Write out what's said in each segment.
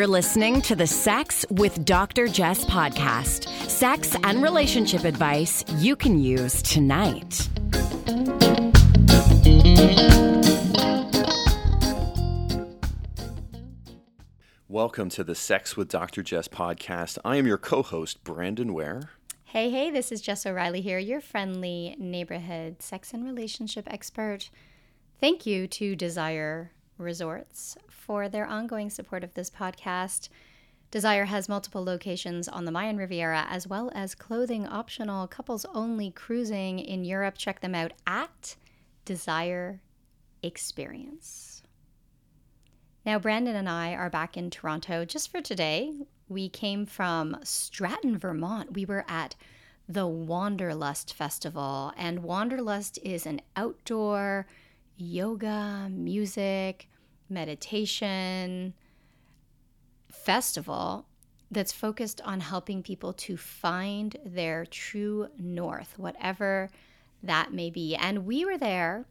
You're listening to the Sex with Dr. Jess podcast. Sex and relationship advice you can use tonight. Welcome to the Sex with Dr. Jess podcast. I am your co host, Brandon Ware. Hey, hey, this is Jess O'Reilly here, your friendly neighborhood sex and relationship expert. Thank you to Desire Resorts for their ongoing support of this podcast. Desire has multiple locations on the Mayan Riviera as well as clothing optional couples only cruising in Europe. Check them out at Desire Experience. Now, Brandon and I are back in Toronto just for today. We came from Stratton, Vermont. We were at the Wanderlust Festival, and Wanderlust is an outdoor yoga, music, meditation festival that's focused on helping people to find their true north, whatever that may be. And we were there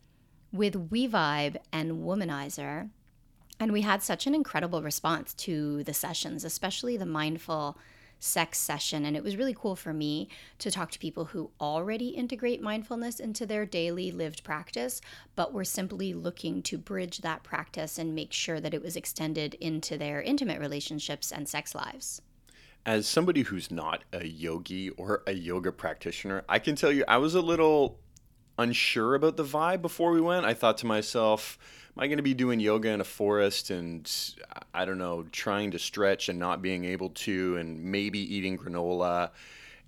with WeVibe and Womanizer. And we had such an incredible response to the sessions, especially the mindful sex session. And it was really cool for me to talk to people who already integrate mindfulness into their daily lived practice, but were simply looking to bridge that practice and make sure that it was extended into their intimate relationships and sex lives. As somebody who's not a yogi or a yoga practitioner, I can tell you I was a little unsure about the vibe before we went. I thought to myself, am I going to be doing yoga in a forest and I don't know, trying to stretch and not being able to, and maybe eating granola?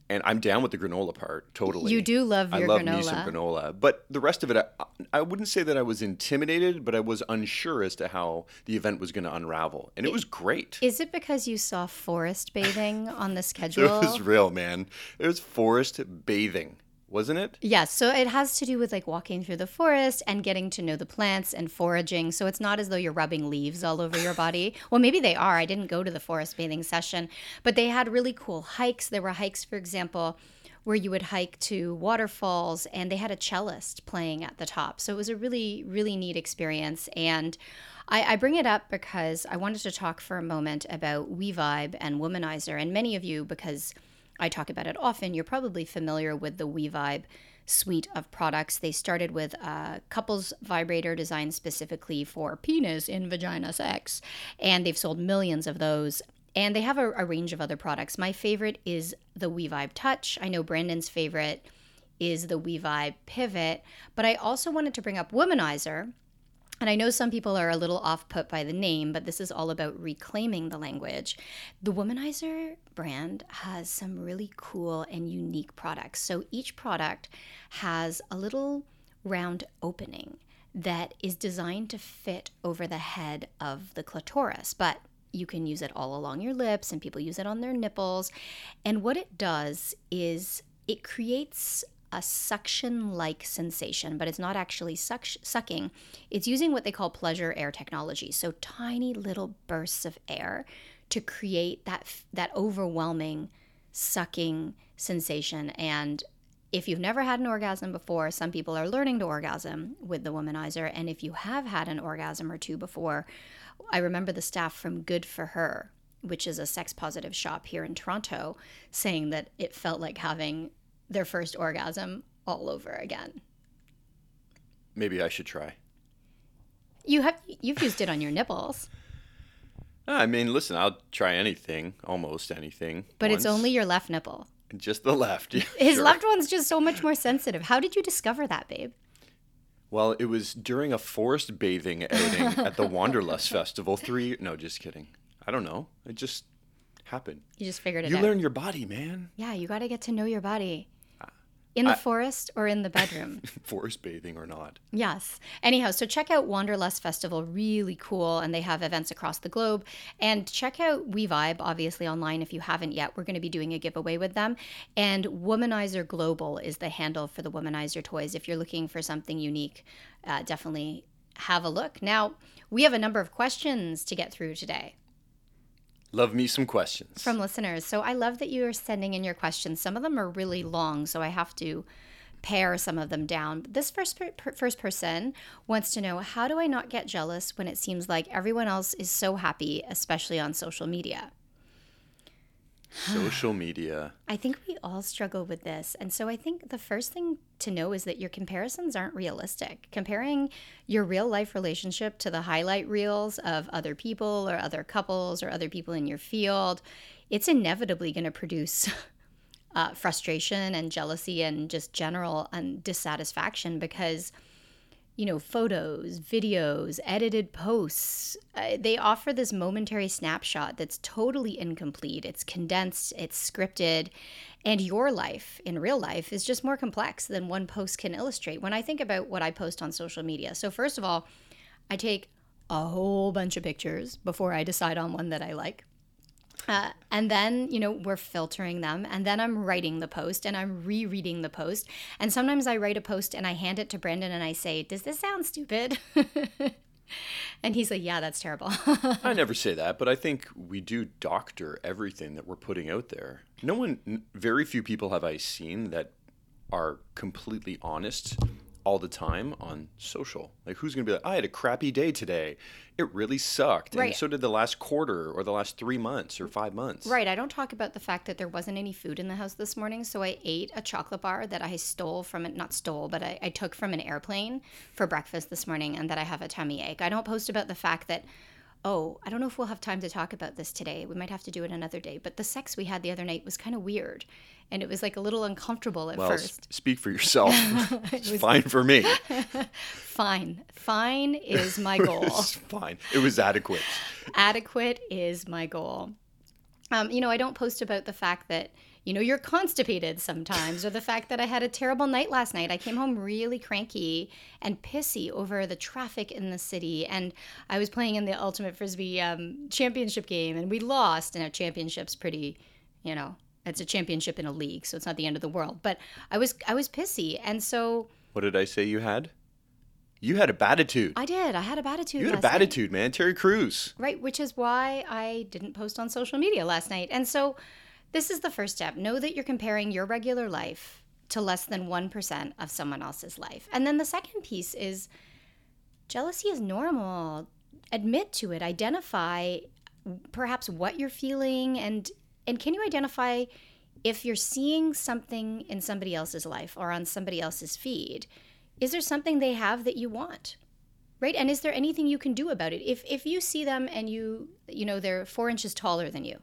And I'm down with the granola part totally. You do love your I love granola. me some granola, but the rest of it, I, I wouldn't say that I was intimidated, but I was unsure as to how the event was going to unravel, and it, it was great. Is it because you saw forest bathing on the schedule? it was real, man. It was forest bathing wasn't it? Yes. So it has to do with like walking through the forest and getting to know the plants and foraging. So it's not as though you're rubbing leaves all over your body. well, maybe they are. I didn't go to the forest bathing session, but they had really cool hikes. There were hikes, for example, where you would hike to waterfalls and they had a cellist playing at the top. So it was a really, really neat experience. And I, I bring it up because I wanted to talk for a moment about WeVibe and Womanizer. And many of you, because I talk about it often. You're probably familiar with the WeVibe suite of products. They started with a couples vibrator designed specifically for penis in vagina sex, and they've sold millions of those. And they have a, a range of other products. My favorite is the WeVibe Touch. I know Brandon's favorite is the WeVibe Pivot, but I also wanted to bring up Womanizer and I know some people are a little off put by the name, but this is all about reclaiming the language. The Womanizer brand has some really cool and unique products. So each product has a little round opening that is designed to fit over the head of the clitoris, but you can use it all along your lips, and people use it on their nipples. And what it does is it creates a suction like sensation, but it's not actually suck- sucking. It's using what they call pleasure air technology. So tiny little bursts of air to create that that overwhelming sucking sensation and if you've never had an orgasm before, some people are learning to orgasm with the womanizer. And if you have had an orgasm or two before, I remember the staff from Good for Her, which is a sex positive shop here in Toronto, saying that it felt like having their first orgasm all over again. Maybe I should try. You have you've used it on your nipples. I mean, listen, I'll try anything, almost anything. But once. it's only your left nipple. Just the left. Yeah, His sure. left one's just so much more sensitive. How did you discover that, babe? Well, it was during a forest bathing outing at the Wanderlust Festival. Three, no, just kidding. I don't know. It just happened. You just figured it you out. You learn your body, man. Yeah, you got to get to know your body. In the I, forest or in the bedroom? forest bathing or not. Yes. Anyhow, so check out Wanderlust Festival, really cool, and they have events across the globe. And check out WeVibe, obviously, online if you haven't yet. We're going to be doing a giveaway with them. And Womanizer Global is the handle for the Womanizer toys. If you're looking for something unique, uh, definitely have a look. Now, we have a number of questions to get through today. Love me some questions from listeners. So I love that you are sending in your questions. Some of them are really long, so I have to pare some of them down. This first per, first person wants to know how do I not get jealous when it seems like everyone else is so happy, especially on social media. Social media. I think we all struggle with this. And so I think the first thing to know is that your comparisons aren't realistic. Comparing your real life relationship to the highlight reels of other people or other couples or other people in your field, it's inevitably going to produce uh, frustration and jealousy and just general un- dissatisfaction because you know, photos, videos, edited posts. Uh, they offer this momentary snapshot that's totally incomplete. It's condensed, it's scripted, and your life in real life is just more complex than one post can illustrate. When I think about what I post on social media, so first of all, I take a whole bunch of pictures before I decide on one that I like. Uh, and then, you know, we're filtering them. And then I'm writing the post and I'm rereading the post. And sometimes I write a post and I hand it to Brandon and I say, Does this sound stupid? and he's like, Yeah, that's terrible. I never say that, but I think we do doctor everything that we're putting out there. No one, very few people have I seen that are completely honest all the time on social. Like, who's going to be like, I had a crappy day today. It really sucked. Right. And so did the last quarter or the last three months or five months. Right. I don't talk about the fact that there wasn't any food in the house this morning. So I ate a chocolate bar that I stole from it, not stole, but I, I took from an airplane for breakfast this morning and that I have a tummy ache. I don't post about the fact that oh, I don't know if we'll have time to talk about this today. We might have to do it another day. But the sex we had the other night was kind of weird. And it was like a little uncomfortable at Well, s- first. speak for yourself. it's fine for me. Fine. Fine is my goal. It's fine. It was adequate. Adequate is my goal. Um, you know, I don't post about the fact that, you know, you're constipated sometimes or the fact that I had a terrible night last night. I came home really cranky and pissy over the traffic in the city. And I was playing in the Ultimate Frisbee um, championship game and we lost. And a championship's pretty, you know, it's a championship in a league, so it's not the end of the world. But I was I was pissy. And so What did I say you had? You had a bad attitude. I did. I had a bad attitude. You had a night. attitude, man. Terry Crews. Right, which is why I didn't post on social media last night. And so this is the first step. Know that you're comparing your regular life to less than 1% of someone else's life. And then the second piece is jealousy is normal. Admit to it. Identify perhaps what you're feeling and and can you identify if you're seeing something in somebody else's life or on somebody else's feed, is there something they have that you want? right and is there anything you can do about it if if you see them and you you know they're four inches taller than you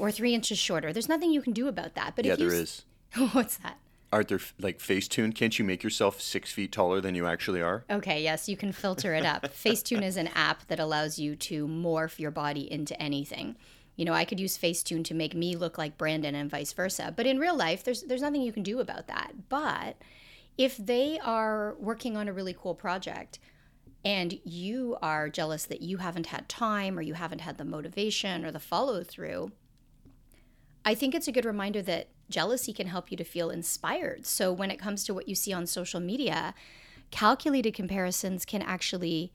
or three inches shorter there's nothing you can do about that but yeah, if you there is. what's that Aren't there like Facetune? Can't you make yourself six feet taller than you actually are? okay yes you can filter it up facetune is an app that allows you to morph your body into anything you know i could use facetune to make me look like brandon and vice versa but in real life there's there's nothing you can do about that but if they are working on a really cool project and you are jealous that you haven't had time or you haven't had the motivation or the follow through, I think it's a good reminder that jealousy can help you to feel inspired. So when it comes to what you see on social media, calculated comparisons can actually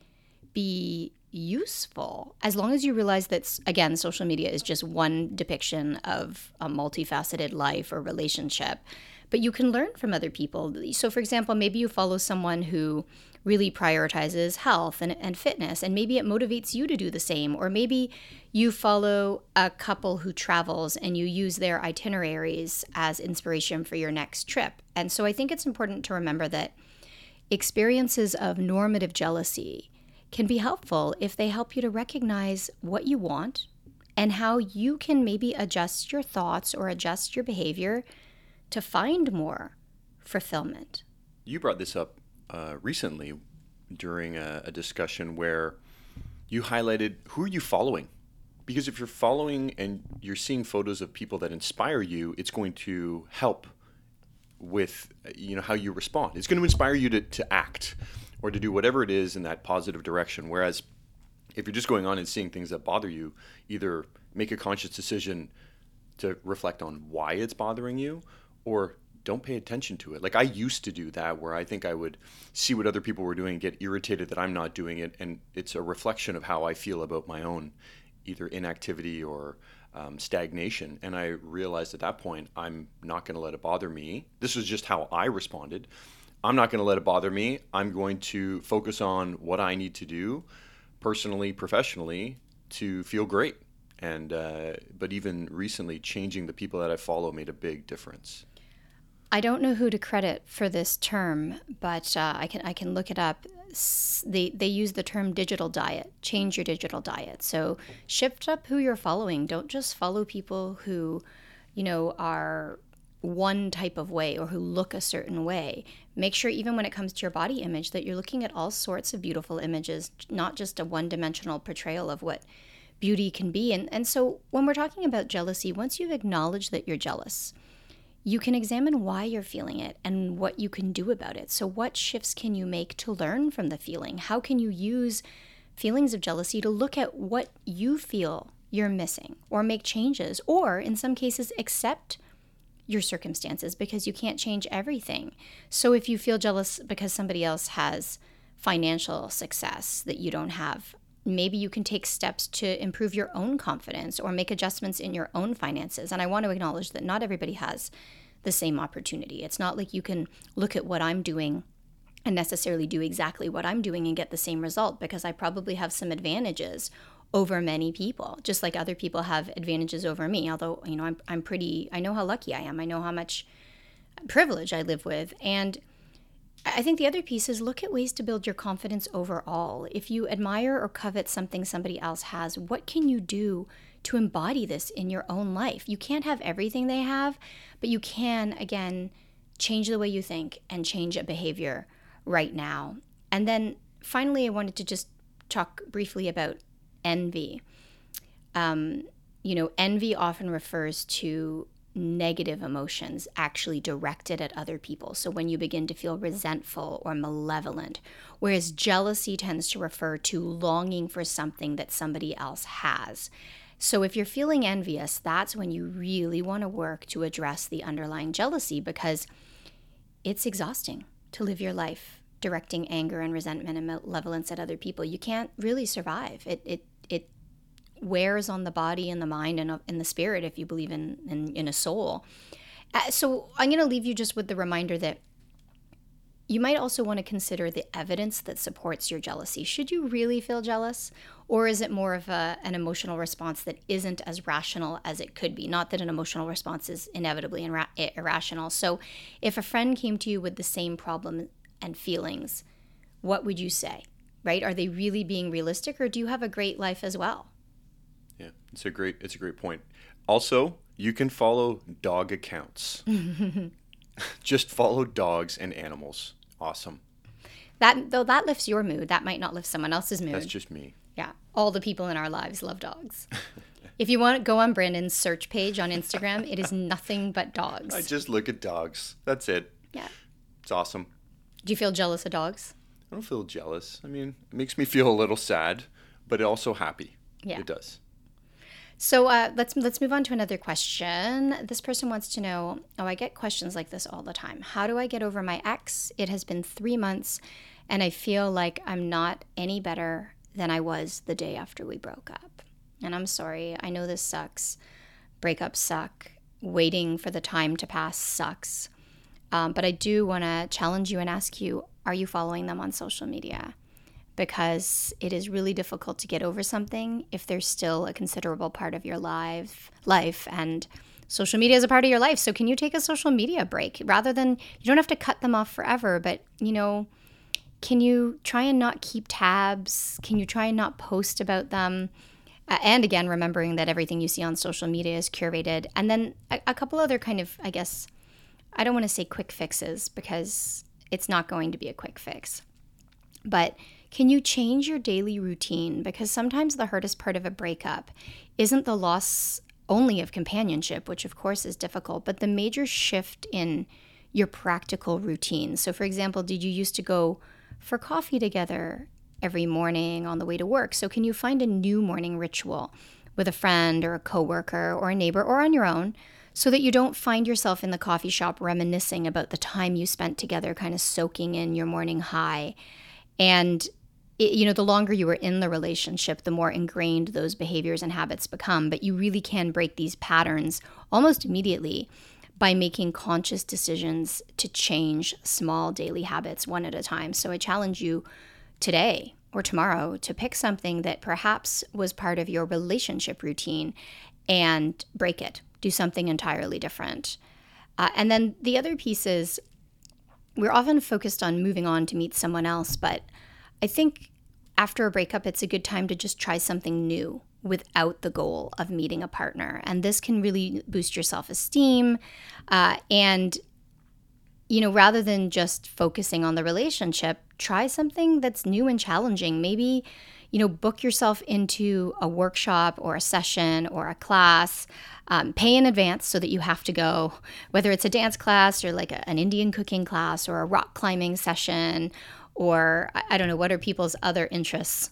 be useful as long as you realize that again social media is just one depiction of a multifaceted life or relationship but you can learn from other people so for example maybe you follow someone who really prioritizes health and, and fitness and maybe it motivates you to do the same or maybe you follow a couple who travels and you use their itineraries as inspiration for your next trip and so i think it's important to remember that experiences of normative jealousy can be helpful if they help you to recognize what you want and how you can maybe adjust your thoughts or adjust your behavior to find more fulfillment. You brought this up uh, recently during a, a discussion where you highlighted who are you following? Because if you're following and you're seeing photos of people that inspire you, it's going to help with you know how you respond. It's going to inspire you to, to act or to do whatever it is in that positive direction. Whereas if you're just going on and seeing things that bother you, either make a conscious decision to reflect on why it's bothering you or don't pay attention to it. Like I used to do that where I think I would see what other people were doing get irritated that I'm not doing it and it's a reflection of how I feel about my own either inactivity or um, stagnation. And I realized at that point, I'm not going to let it bother me. This was just how I responded. I'm not going to let it bother me. I'm going to focus on what I need to do personally, professionally to feel great. And, uh, but even recently, changing the people that I follow made a big difference. I don't know who to credit for this term, but uh, I can I can look it up. They they use the term digital diet. Change your digital diet. So shift up who you're following. Don't just follow people who, you know, are one type of way or who look a certain way. Make sure even when it comes to your body image that you're looking at all sorts of beautiful images, not just a one-dimensional portrayal of what beauty can be. And and so when we're talking about jealousy, once you've acknowledged that you're jealous, you can examine why you're feeling it and what you can do about it. So, what shifts can you make to learn from the feeling? How can you use feelings of jealousy to look at what you feel you're missing or make changes, or in some cases, accept your circumstances because you can't change everything. So, if you feel jealous because somebody else has financial success that you don't have, maybe you can take steps to improve your own confidence or make adjustments in your own finances. And I want to acknowledge that not everybody has the same opportunity. It's not like you can look at what I'm doing and necessarily do exactly what I'm doing and get the same result because I probably have some advantages over many people, just like other people have advantages over me. Although, you know, I'm, I'm pretty, I know how lucky I am. I know how much privilege I live with. And I think the other piece is look at ways to build your confidence overall. If you admire or covet something somebody else has, what can you do to embody this in your own life? You can't have everything they have, but you can, again, change the way you think and change a behavior right now. And then finally, I wanted to just talk briefly about envy. Um, you know, envy often refers to negative emotions actually directed at other people. So when you begin to feel resentful or malevolent, whereas jealousy tends to refer to longing for something that somebody else has. So if you're feeling envious, that's when you really want to work to address the underlying jealousy because it's exhausting to live your life directing anger and resentment and malevolence at other people. You can't really survive. It it it wears on the body and the mind and in the spirit if you believe in in, in a soul. Uh, so I'm going to leave you just with the reminder that you might also want to consider the evidence that supports your jealousy. Should you really feel jealous? Or is it more of a, an emotional response that isn't as rational as it could be? Not that an emotional response is inevitably irra- irrational. So, if a friend came to you with the same problem and feelings, what would you say? Right? Are they really being realistic, or do you have a great life as well? Yeah, it's a great it's a great point. Also, you can follow dog accounts. Just follow dogs and animals. Awesome. That though that lifts your mood, that might not lift someone else's mood. That's just me. Yeah, all the people in our lives love dogs. if you want to go on Brandon's search page on Instagram, it is nothing but dogs. I just look at dogs. That's it. Yeah. It's awesome. Do you feel jealous of dogs? I don't feel jealous. I mean, it makes me feel a little sad, but also happy. Yeah. It does. So uh, let's let's move on to another question. This person wants to know. Oh, I get questions like this all the time. How do I get over my ex? It has been three months, and I feel like I'm not any better than I was the day after we broke up. And I'm sorry. I know this sucks. Breakups suck. Waiting for the time to pass sucks. Um, but I do want to challenge you and ask you: Are you following them on social media? Because it is really difficult to get over something if there's still a considerable part of your life life and social media is a part of your life. So can you take a social media break? Rather than you don't have to cut them off forever but you know can you try and not keep tabs? Can you try and not post about them? Uh, and again remembering that everything you see on social media is curated. And then a, a couple other kind of i guess i don't want to say quick fixes because it's not going to be a quick fix but can you change your daily routine? Because sometimes the hardest part of a breakup isn't the loss only of companionship, which of course is difficult, but the major shift in your practical routine. So, for example, did you used to go for coffee together every morning on the way to work? So, can you find a new morning ritual with a friend or a coworker or a neighbor or on your own so that you don't find yourself in the coffee shop reminiscing about the time you spent together, kind of soaking in your morning high? And it, you know, the longer you are in the relationship, the more ingrained those behaviors and habits become. But you really can break these patterns almost immediately by making conscious decisions to change small daily habits one at a time. So I challenge you today or tomorrow to pick something that perhaps was part of your relationship routine and break it. Do something entirely different. Uh, and then the other piece is we're often focused on moving on to meet someone else, but I think after a breakup, it's a good time to just try something new without the goal of meeting a partner. And this can really boost your self esteem. Uh, and, you know, rather than just focusing on the relationship, try something that's new and challenging. Maybe, you know, book yourself into a workshop or a session or a class. Um, pay in advance so that you have to go, whether it's a dance class or like a, an Indian cooking class or a rock climbing session or I don't know, what are people's other interests?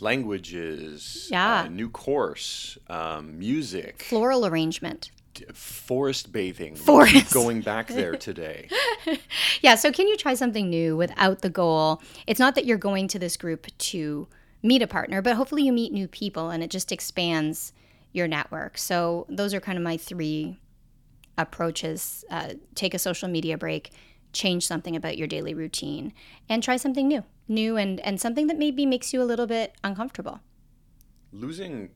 Languages, yeah, uh, new course, um, music, floral arrangement, forest bathing. Forest. Going back there today. yeah, so can you try something new without the goal? It's not that you're going to this group to meet a partner, but hopefully you meet new people and it just expands your network. So those are kind of my three approaches. Uh, take a social media break change something about your daily routine and try something new, new and, and something that maybe makes you a little bit uncomfortable. Losing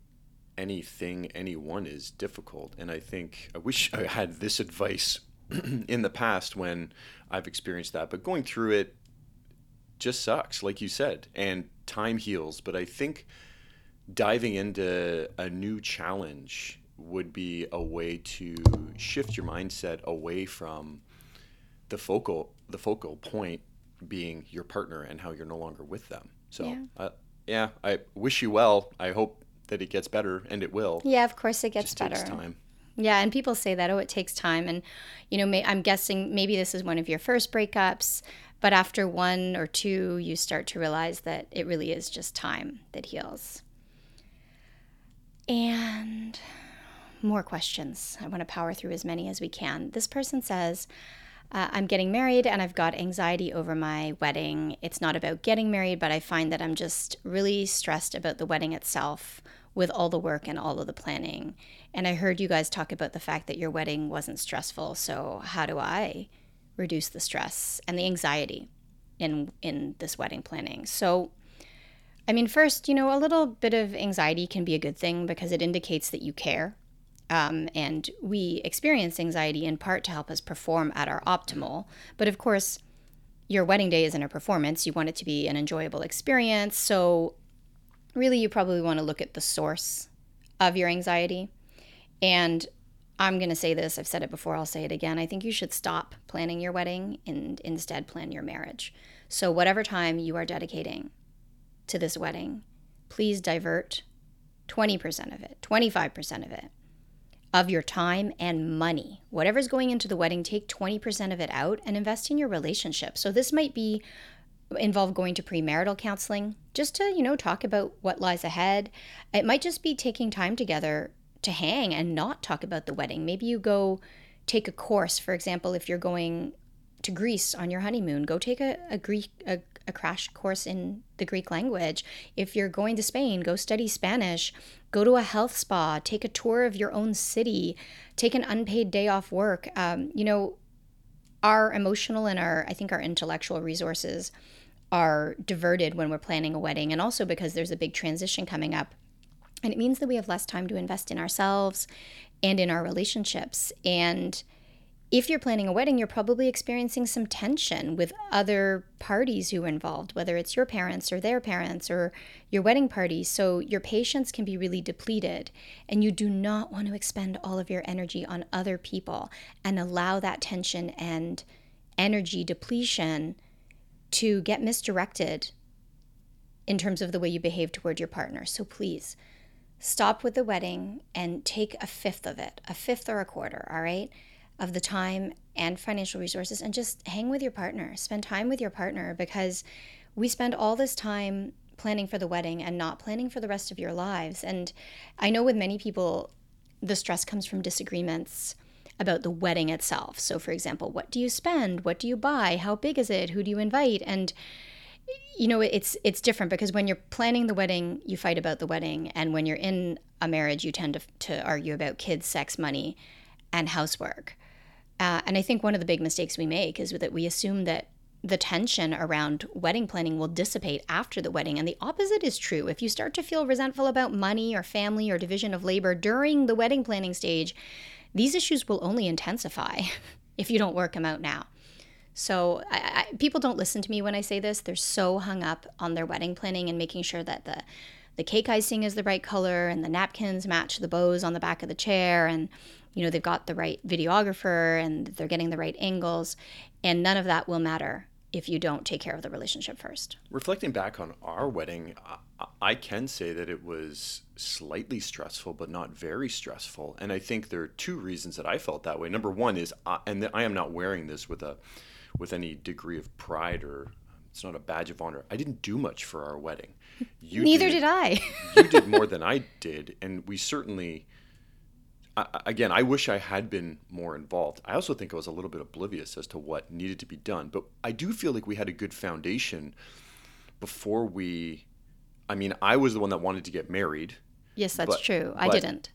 anything, anyone is difficult. And I think I wish I had this advice in the past when I've experienced that, but going through it just sucks, like you said, and time heals. But I think diving into a new challenge would be a way to shift your mindset away from the focal the focal point being your partner and how you're no longer with them. So yeah, uh, yeah I wish you well. I hope that it gets better, and it will. Yeah, of course it gets Just better. Takes time. Yeah, and people say that oh, it takes time, and you know, may, I'm guessing maybe this is one of your first breakups, but after one or two, you start to realize that it really is just time that heals. And more questions. I want to power through as many as we can. This person says, uh, I'm getting married and I've got anxiety over my wedding. It's not about getting married, but I find that I'm just really stressed about the wedding itself with all the work and all of the planning. And I heard you guys talk about the fact that your wedding wasn't stressful. So, how do I reduce the stress and the anxiety in in this wedding planning? So, I mean, first, you know, a little bit of anxiety can be a good thing because it indicates that you care um, and we experience anxiety in part to help us perform at our optimal. But of course, your wedding day isn't a performance. You want it to be an enjoyable experience. So, really, you probably want to look at the source of your anxiety. And I'm going to say this, I've said it before, I'll say it again. I think you should stop planning your wedding and instead plan your marriage. So, whatever time you are dedicating to this wedding, please divert 20% of it, 25% of it of your time and money. Whatever's going into the wedding, take 20% of it out and invest in your relationship. So this might be involve going to premarital counseling just to, you know, talk about what lies ahead. It might just be taking time together to hang and not talk about the wedding. Maybe you go take a course, for example, if you're going to Greece on your honeymoon, go take a, a Greek a, a crash course in the Greek language. If you're going to Spain, go study Spanish. Go to a health spa. Take a tour of your own city. Take an unpaid day off work. Um, you know, our emotional and our, I think, our intellectual resources are diverted when we're planning a wedding, and also because there's a big transition coming up. And it means that we have less time to invest in ourselves and in our relationships. And if you're planning a wedding, you're probably experiencing some tension with other parties who are involved, whether it's your parents or their parents or your wedding party. So your patience can be really depleted, and you do not want to expend all of your energy on other people and allow that tension and energy depletion to get misdirected in terms of the way you behave toward your partner. So please stop with the wedding and take a fifth of it, a fifth or a quarter, all right? Of the time and financial resources and just hang with your partner. Spend time with your partner because we spend all this time planning for the wedding and not planning for the rest of your lives. And I know with many people, the stress comes from disagreements about the wedding itself. So, for example, what do you spend? What do you buy? How big is it? Who do you invite? And you know it's it's different because when you're planning the wedding you fight about the wedding and when you're in a marriage you tend to, to argue about kids sex money and housework uh, and i think one of the big mistakes we make is that we assume that the tension around wedding planning will dissipate after the wedding. And the opposite is true. If you start to feel resentful about money or family or division of labor during the wedding planning stage, these issues will only intensify if you don't work them out now. So I, I, people don't listen to me when I say this. They're so hung up on their wedding planning and making sure that the the cake icing is the right color and the napkins match the bows on the back of the chair and you know they've got the right videographer and they're getting the right angles and none of that will matter if you don't take care of the relationship first. Reflecting back on our wedding, I, can say that it was slightly stressful, but not very stressful. And I think there are two reasons that I felt that way. Number one is, I, and I am not wearing this with a with any degree of pride or it's not a badge of honor. I didn't do much for our wedding. You Neither did, did I. you did more than I did, and we certainly. again, I wish I had been more involved. I also think I was a little bit oblivious as to what needed to be done, but I do feel like we had a good foundation before we. I mean, I was the one that wanted to get married. Yes, that's but, true. I didn't.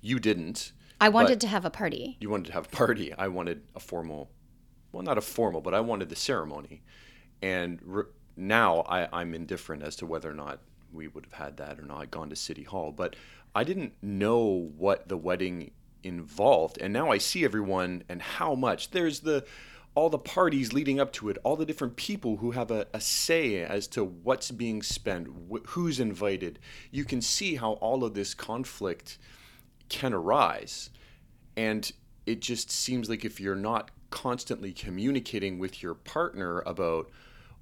You didn't. I wanted to have a party. You wanted to have a party. I wanted a formal well, not a formal, but I wanted the ceremony. And re- now I, I'm indifferent as to whether or not we would have had that or not, gone to City Hall. But I didn't know what the wedding involved. And now I see everyone and how much. There's the all the parties leading up to it, all the different people who have a, a say as to what's being spent, wh- who's invited. You can see how all of this conflict can arise. And it just seems like if you're not constantly communicating with your partner about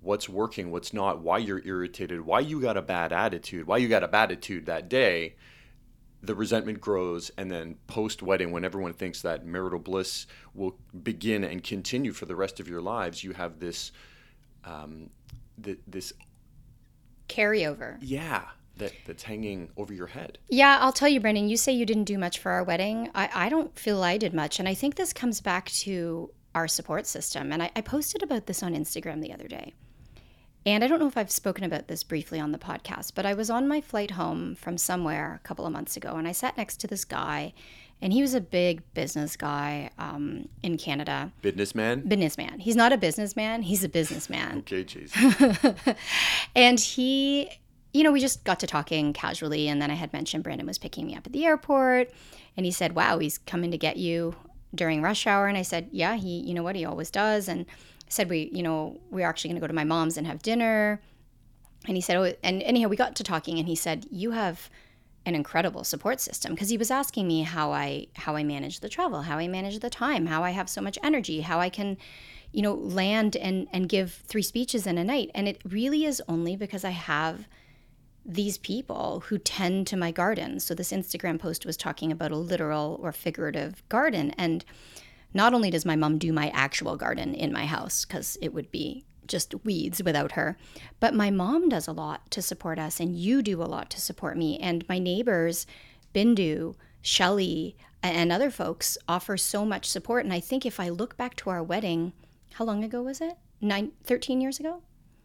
what's working, what's not, why you're irritated, why you got a bad attitude, why you got a bad attitude that day, the resentment grows. And then post wedding, when everyone thinks that marital bliss will begin and continue for the rest of your lives, you have this, um, th- this carryover. Yeah that that's hanging over your head. Yeah, I'll tell you, Brandon. You say you didn't do much for our wedding. I, I don't feel I did much, and I think this comes back to our support system. And I, I posted about this on Instagram the other day. And I don't know if I've spoken about this briefly on the podcast, but I was on my flight home from somewhere a couple of months ago, and I sat next to this guy, and he was a big business guy um, in Canada. Businessman? Businessman. He's not a businessman, he's a businessman. okay, jeez. and he, you know, we just got to talking casually, and then I had mentioned Brandon was picking me up at the airport, and he said, Wow, he's coming to get you during rush hour and I said, "Yeah, he, you know what, he always does." And said, "We, you know, we're actually going to go to my mom's and have dinner." And he said, "Oh, and anyhow, we got to talking and he said, "You have an incredible support system because he was asking me how I how I manage the travel, how I manage the time, how I have so much energy, how I can, you know, land and and give three speeches in a night. And it really is only because I have these people who tend to my garden. So this Instagram post was talking about a literal or figurative garden. And not only does my mom do my actual garden in my house, because it would be just weeds without her, but my mom does a lot to support us, and you do a lot to support me. And my neighbors, Bindu, Shelly, and other folks offer so much support. And I think if I look back to our wedding, how long ago was it? Nine, 13 years ago?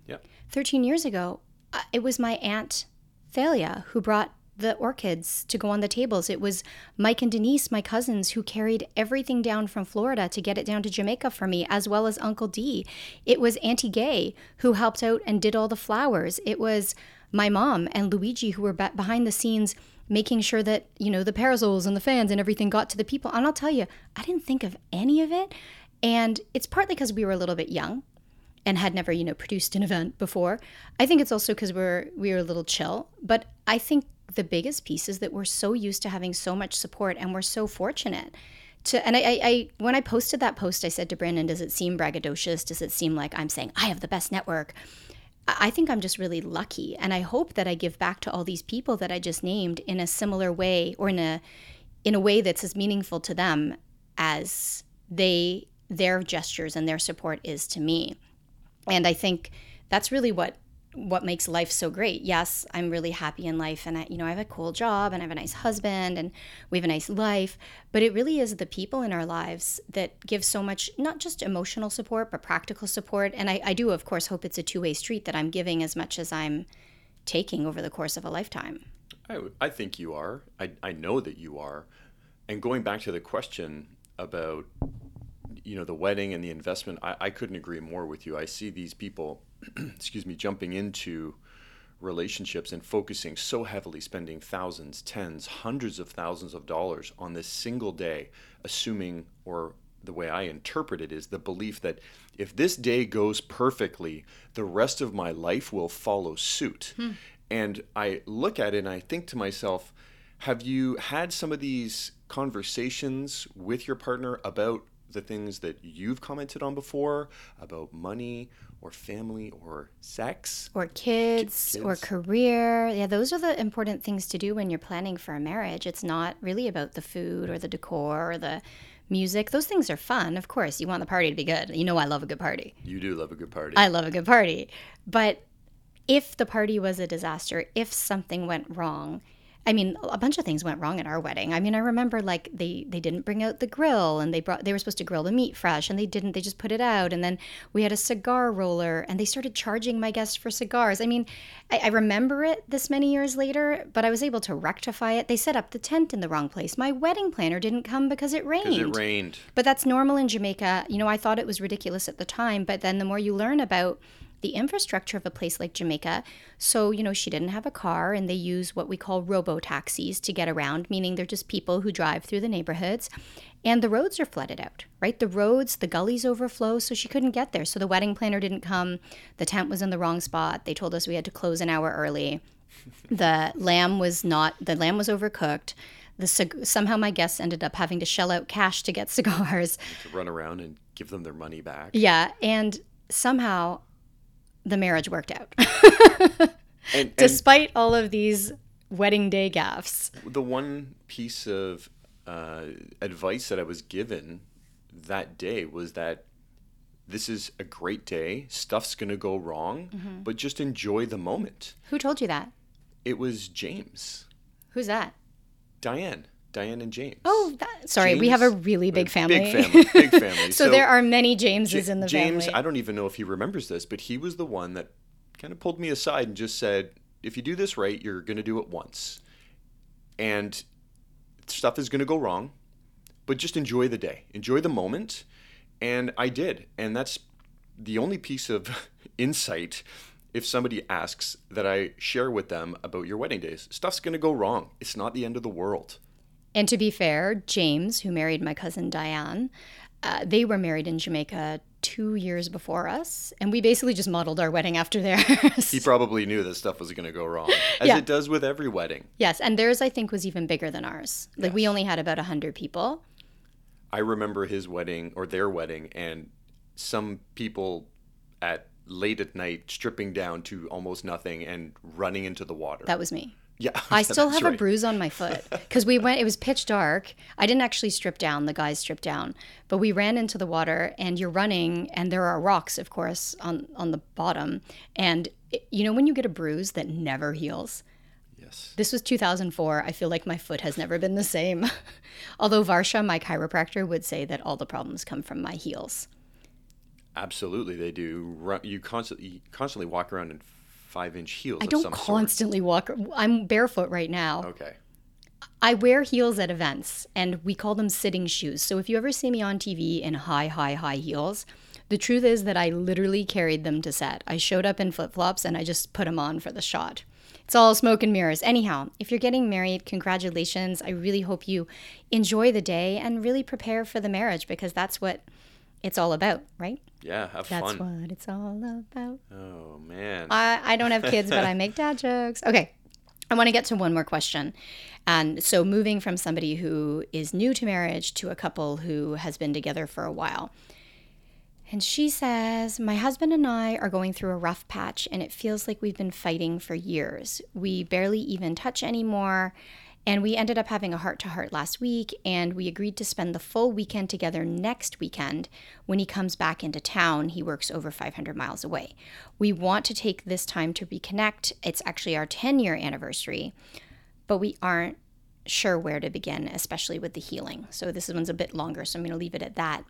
Yeah. 13 years ago, uh, it was my aunt Thalia who brought the orchids to go on the tables. It was Mike and Denise, my cousins, who carried everything down from Florida to get it down to Jamaica for me, as well as Uncle D. It was Auntie Gay who helped out and did all the flowers. It was my mom and Luigi who were behind the scenes making sure that, you know, the parasols and the fans and everything got to the people. And I'll tell you, I didn't think of any of it. And it's partly because we were a little bit young and had never, you know, produced an event before. I think it's also because we're we were a little chill, but I think the biggest piece is that we're so used to having so much support and we're so fortunate to and I, I, I when I posted that post, I said to Brandon, does it seem braggadocious? Does it seem like I'm saying I have the best network? I think I'm just really lucky. And I hope that I give back to all these people that I just named in a similar way or in a in a way that's as meaningful to them as they their gestures and their support is to me. And I think that's really what what makes life so great. Yes, I'm really happy in life and I you know, I have a cool job and I have a nice husband and we have a nice life, but it really is the people in our lives that give so much not just emotional support but practical support and I, I do of course hope it's a two-way street that I'm giving as much as I'm taking over the course of a lifetime. I, I think you are. I, I know that you are. And going back to the question about you know the wedding and the investment, I, I couldn't agree more with you. I see these people, excuse me, jumping into relationships and focusing so heavily, spending thousands, tens, hundreds of thousands of dollars on this single day, assuming or the way I interpret it is the belief that if this day goes perfectly, the rest of my life will follow suit. Hmm. And I look at it and I think to myself, have you had some of these conversations with your partner about the things that you've commented on before about money or family or sex or kids, kids, or career. Yeah, those are the important things to do when you're planning for a marriage. It's not really about the food or the decor or the music. Those things are fun. Of course, you want the party to be good. You know I love a good party. You do love a good party. I love a good party. But if the party was a disaster, if something went wrong, I mean, a bunch of things went wrong at our wedding. I mean, I remember like they they didn't bring out the grill, and they brought they were supposed to grill the meat fresh, and they didn't. They just put it out, and then we had a cigar roller, and they started charging my guests for cigars. I mean, I, I remember it this many years later, but I was able to rectify it. They set up the tent in the wrong place. My wedding planner didn't come because it rained. Because it rained. But that's normal in Jamaica. You know, I thought it was ridiculous at the time, but then the more you learn about the infrastructure of a place like Jamaica. So, you know, she didn't have a car and they use what we call robot taxis to get around, meaning they're just people who drive through the neighborhoods. And the roads are flooded out, right? The roads, the gullies overflow, so she couldn't get there. So the wedding planner didn't come. The tent was in the wrong spot. They told us we had to close an hour early. the lamb was not, the lamb was overcooked. The cig- somehow my guests ended up having to shell out cash to get cigars. To run around and give them their money back. Yeah. And somehow the marriage worked out. and, Despite all of these wedding day gaffes. The one piece of uh, advice that I was given that day was that this is a great day. Stuff's going to go wrong, mm-hmm. but just enjoy the moment. Who told you that? It was James. Who's that? Diane. Diane and James. Oh, that, sorry, James, we have a really big family. Big family, big family. so, so, there are many Jameses J- in the James, family. James, I don't even know if he remembers this, but he was the one that kind of pulled me aside and just said, "If you do this right, you're going to do it once, and stuff is going to go wrong, but just enjoy the day, enjoy the moment." And I did, and that's the only piece of insight if somebody asks that I share with them about your wedding days. Stuff's going to go wrong. It's not the end of the world. And to be fair, James, who married my cousin Diane, uh, they were married in Jamaica two years before us, and we basically just modeled our wedding after theirs. he probably knew that stuff was going to go wrong, as yeah. it does with every wedding. Yes, and theirs I think was even bigger than ours. Like yes. we only had about hundred people. I remember his wedding or their wedding, and some people at late at night stripping down to almost nothing and running into the water. That was me. Yeah, I still have right. a bruise on my foot because we went. It was pitch dark. I didn't actually strip down. The guys stripped down, but we ran into the water, and you're running, and there are rocks, of course, on on the bottom. And it, you know when you get a bruise that never heals. Yes. This was 2004. I feel like my foot has never been the same. Although Varsha, my chiropractor, would say that all the problems come from my heels. Absolutely, they do. You constantly constantly walk around in five inch heels. I don't constantly sort. walk. I'm barefoot right now. Okay. I wear heels at events, and we call them sitting shoes. So if you ever see me on TV in high, high, high heels, the truth is that I literally carried them to set. I showed up in flip flops and I just put them on for the shot. It's all smoke and mirrors. Anyhow, if you're getting married, congratulations. I really hope you enjoy the day and really prepare for the marriage because that's what it's all about, right? Yeah, have That's fun. That's what it's all about. Oh man. I, I don't have kids, but I make dad jokes. Okay. I want to get to one more question. And so moving from somebody who is new to marriage to a couple who has been together for a while. And she says, My husband and I are going through a rough patch, and it feels like we've been fighting for years. We barely even touch anymore. And we ended up having a heart to heart last week, and we agreed to spend the full weekend together next weekend. When he comes back into town, he works over 500 miles away. We want to take this time to reconnect. It's actually our 10 year anniversary, but we aren't sure where to begin, especially with the healing. So this one's a bit longer, so I'm going to leave it at that.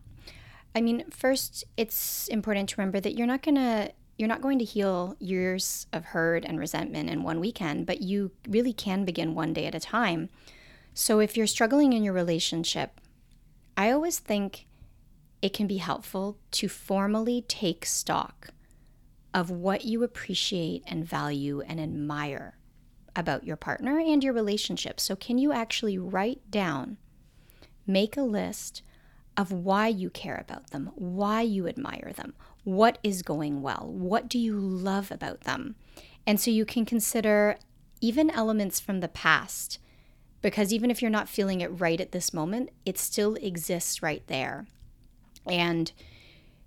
I mean, first, it's important to remember that you're not going to you're not going to heal years of hurt and resentment in one weekend, but you really can begin one day at a time. So if you're struggling in your relationship, I always think it can be helpful to formally take stock of what you appreciate and value and admire about your partner and your relationship. So, can you actually write down, make a list of why you care about them, why you admire them, what is going well, what do you love about them? And so you can consider even elements from the past, because even if you're not feeling it right at this moment, it still exists right there. And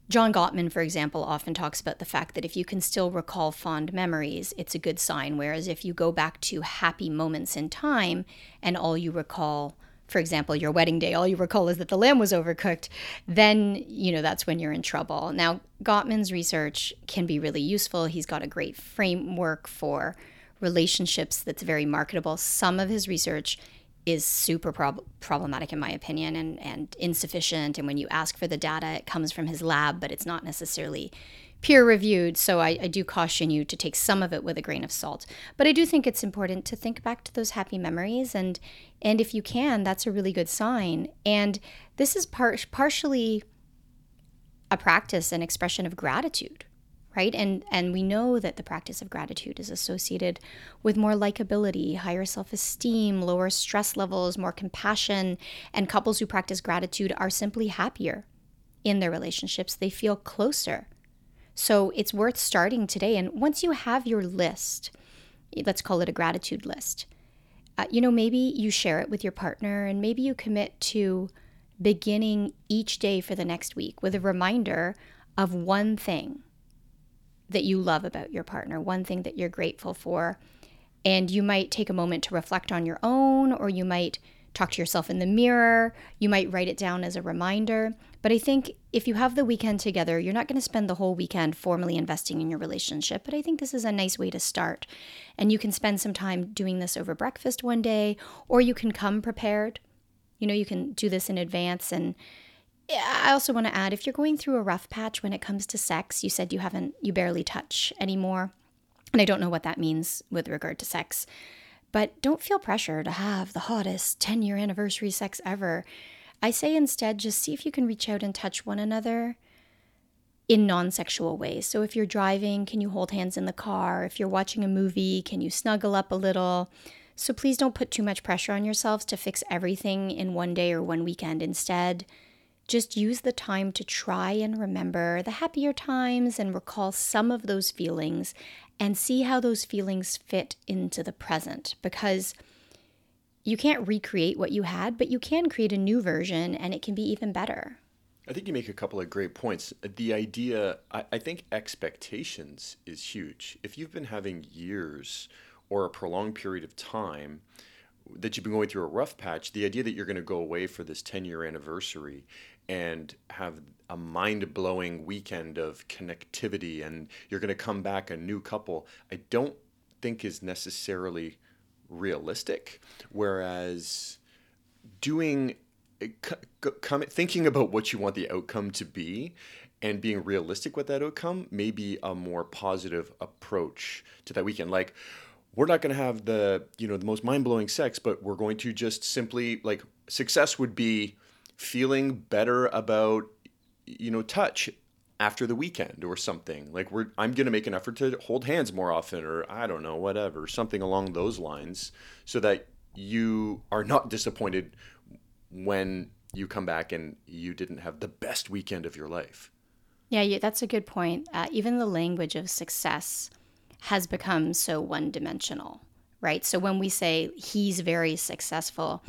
John Gottman, for example, often talks about the fact that if you can still recall fond memories, it's a good sign. Whereas if you go back to happy moments in time and all you recall for example, your wedding day, all you recall is that the lamb was overcooked, then, you know, that's when you're in trouble. Now, Gottman's research can be really useful. He's got a great framework for relationships that's very marketable. Some of his research is super prob- problematic, in my opinion, and, and insufficient. And when you ask for the data, it comes from his lab, but it's not necessarily peer reviewed. So I, I, do caution you to take some of it with a grain of salt. But I do think it's important to think back to those happy memories. And, and if you can, that's a really good sign. And this is par- partially a practice and expression of gratitude. Right? And and we know that the practice of gratitude is associated with more likability, higher self-esteem, lower stress levels, more compassion, and couples who practice gratitude are simply happier in their relationships. They feel closer so it's worth starting today. And once you have your list, let's call it a gratitude list, uh, you know, maybe you share it with your partner and maybe you commit to beginning each day for the next week with a reminder of one thing that you love about your partner, one thing that you're grateful for. And you might take a moment to reflect on your own, or you might talk to yourself in the mirror. You might write it down as a reminder. But I think if you have the weekend together, you're not going to spend the whole weekend formally investing in your relationship. But I think this is a nice way to start. And you can spend some time doing this over breakfast one day, or you can come prepared. You know, you can do this in advance. And eh, I also want to add if you're going through a rough patch when it comes to sex, you said you haven't, you barely touch anymore. And I don't know what that means with regard to sex. But don't feel pressure to have the hottest 10 year anniversary sex ever. I say instead, just see if you can reach out and touch one another in non sexual ways. So if you're driving, can you hold hands in the car? If you're watching a movie, can you snuggle up a little? So please don't put too much pressure on yourselves to fix everything in one day or one weekend. Instead, just use the time to try and remember the happier times and recall some of those feelings and see how those feelings fit into the present because you can't recreate what you had, but you can create a new version and it can be even better. I think you make a couple of great points. The idea, I, I think expectations is huge. If you've been having years or a prolonged period of time that you've been going through a rough patch, the idea that you're going to go away for this 10 year anniversary and have a mind blowing weekend of connectivity and you're going to come back a new couple, I don't think is necessarily realistic. Whereas doing, thinking about what you want the outcome to be and being realistic with that outcome may be a more positive approach to that weekend. Like, we're not going to have the you know the most mind-blowing sex but we're going to just simply like success would be feeling better about you know touch after the weekend or something. Like we're i'm going to make an effort to hold hands more often or i don't know whatever something along those lines so that you are not disappointed when you come back and you didn't have the best weekend of your life. Yeah, that's a good point. Uh, even the language of success has become so one dimensional right? So when we say he's very successful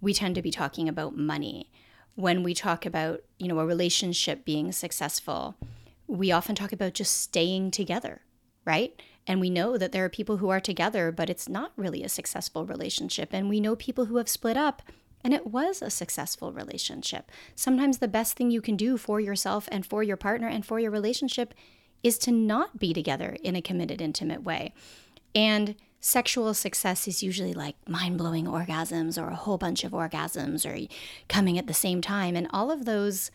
we tend to be talking about money when we talk about, you know, a relationship being successful, we often talk about just staying together, right? And we know that there are people who are together, but it's not really a successful relationship. And we know people who have split up and it was a successful relationship. Sometimes the best thing you can do for yourself and for your partner and for your relationship is to not be together in a committed, intimate way. And sexual success is usually like mind blowing orgasms or a whole bunch of orgasms or coming at the same time. And all of those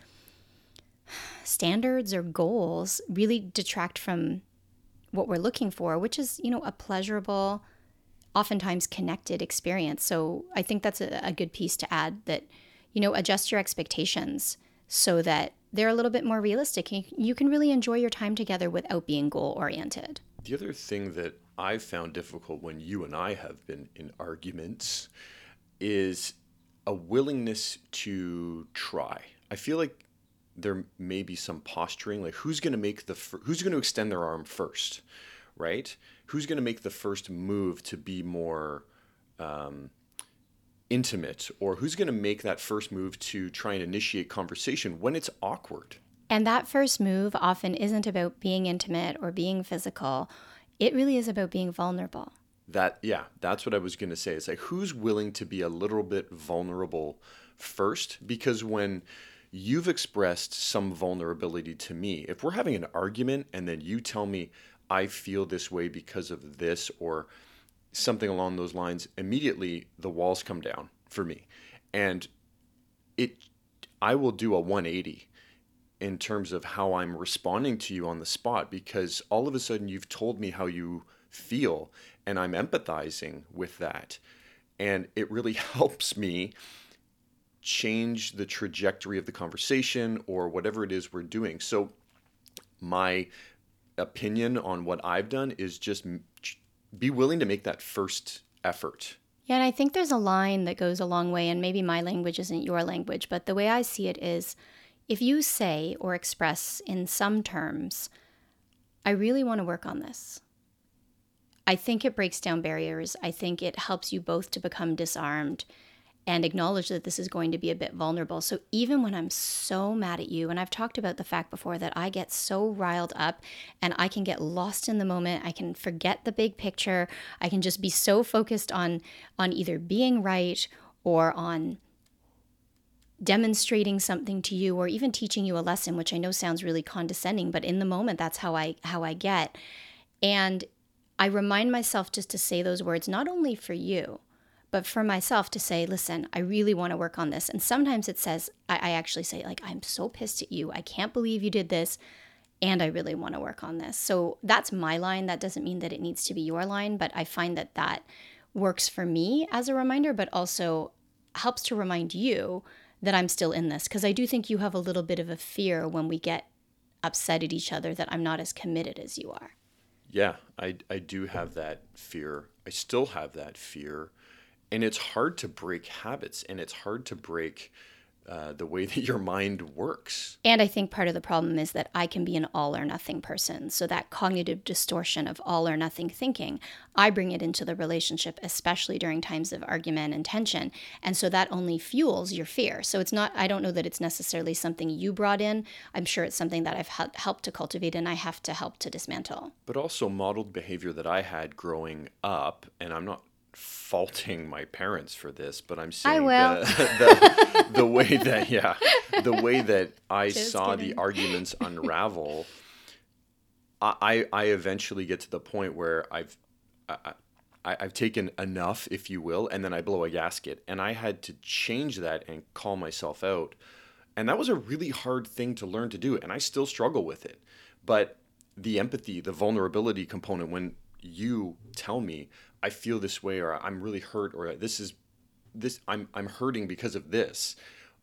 standards or goals really detract from what we're looking for, which is, you know, a pleasurable, oftentimes connected experience. So I think that's a, a good piece to add that, you know, adjust your expectations so that they're a little bit more realistic. You can really enjoy your time together without being goal oriented. The other thing that I've found difficult when you and I have been in arguments is a willingness to try. I feel like there may be some posturing, like who's going to make the fir- who's going to extend their arm first, right? Who's going to make the first move to be more um, intimate, or who's going to make that first move to try and initiate conversation when it's awkward? And that first move often isn't about being intimate or being physical. It really is about being vulnerable. That yeah, that's what I was going to say. It's like who's willing to be a little bit vulnerable first because when you've expressed some vulnerability to me. If we're having an argument and then you tell me I feel this way because of this or something along those lines, immediately the walls come down for me. And it I will do a 180 in terms of how I'm responding to you on the spot because all of a sudden you've told me how you feel and I'm empathizing with that. And it really helps me change the trajectory of the conversation or whatever it is we're doing. So, my opinion on what I've done is just be willing to make that first effort. Yeah, and I think there's a line that goes a long way, and maybe my language isn't your language, but the way I see it is if you say or express in some terms, I really want to work on this. I think it breaks down barriers. I think it helps you both to become disarmed and acknowledge that this is going to be a bit vulnerable. So even when I'm so mad at you, and I've talked about the fact before that I get so riled up and I can get lost in the moment, I can forget the big picture, I can just be so focused on on either being right or on demonstrating something to you or even teaching you a lesson which I know sounds really condescending but in the moment that's how I how I get and I remind myself just to say those words not only for you but for myself to say, listen, I really want to work on this. And sometimes it says, I, I actually say, like, I'm so pissed at you. I can't believe you did this. And I really want to work on this. So that's my line. That doesn't mean that it needs to be your line, but I find that that works for me as a reminder, but also helps to remind you that I'm still in this. Because I do think you have a little bit of a fear when we get upset at each other that I'm not as committed as you are. Yeah, I, I do have that fear. I still have that fear and it's hard to break habits and it's hard to break uh, the way that your mind works. And I think part of the problem is that I can be an all or nothing person. So that cognitive distortion of all or nothing thinking, I bring it into the relationship, especially during times of argument and tension. And so that only fuels your fear. So it's not, I don't know that it's necessarily something you brought in. I'm sure it's something that I've helped to cultivate and I have to help to dismantle. But also modeled behavior that I had growing up, and I'm not faulting my parents for this, but I'm saying the, the, the, way that yeah, the way that I Just saw kidding. the arguments unravel, I I eventually get to the point where I've I, I, I've taken enough, if you will, and then I blow a gasket, and I had to change that and call myself out, and that was a really hard thing to learn to do, and I still struggle with it, but the empathy, the vulnerability component when you tell me I feel this way or I'm really hurt or this is this I'm I'm hurting because of this,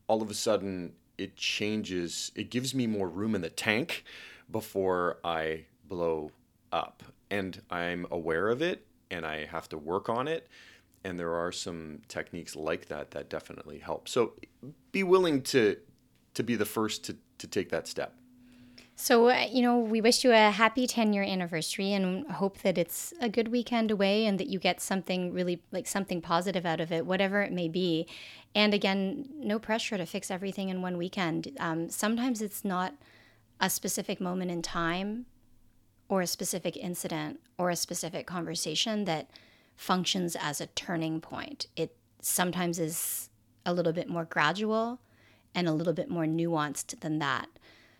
all of a sudden it changes. It gives me more room in the tank before I blow up. And I'm aware of it and I have to work on it. And there are some techniques like that that definitely help. So be willing to to be the first to, to take that step. So, uh, you know, we wish you a happy 10 year anniversary and hope that it's a good weekend away and that you get something really like something positive out of it, whatever it may be. And again, no pressure to fix everything in one weekend. Um, sometimes it's not a specific moment in time or a specific incident or a specific conversation that functions as a turning point. It sometimes is a little bit more gradual and a little bit more nuanced than that.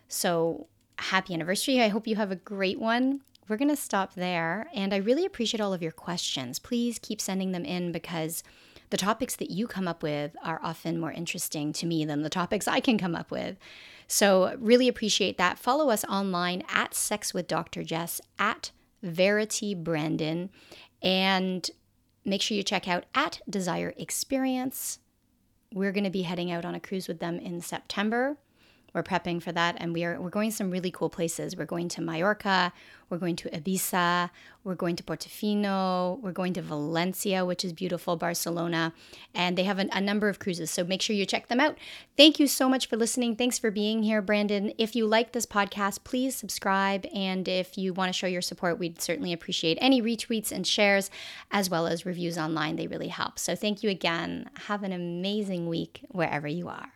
So, happy anniversary. I hope you have a great one. We're going to stop there. And I really appreciate all of your questions. Please keep sending them in because the topics that you come up with are often more interesting to me than the topics I can come up with. So, really appreciate that. Follow us online at Sex with Dr. Jess, at Verity Brandon, and make sure you check out at Desire Experience. We're going to be heading out on a cruise with them in September we're prepping for that. And we are we're going to some really cool places. We're going to mallorca. We're going to ibiza. We're going to portofino. We're going to valencia which is beautiful barcelona. And they have a, a number of cruises. So make sure you check them out. Thank you so much for listening. Thanks for being here brandon. If you like this podcast please subscribe. And if you want to show your support we'd certainly appreciate any retweets and shares as well as reviews online. They really help. So thank you again. Have an amazing week wherever you are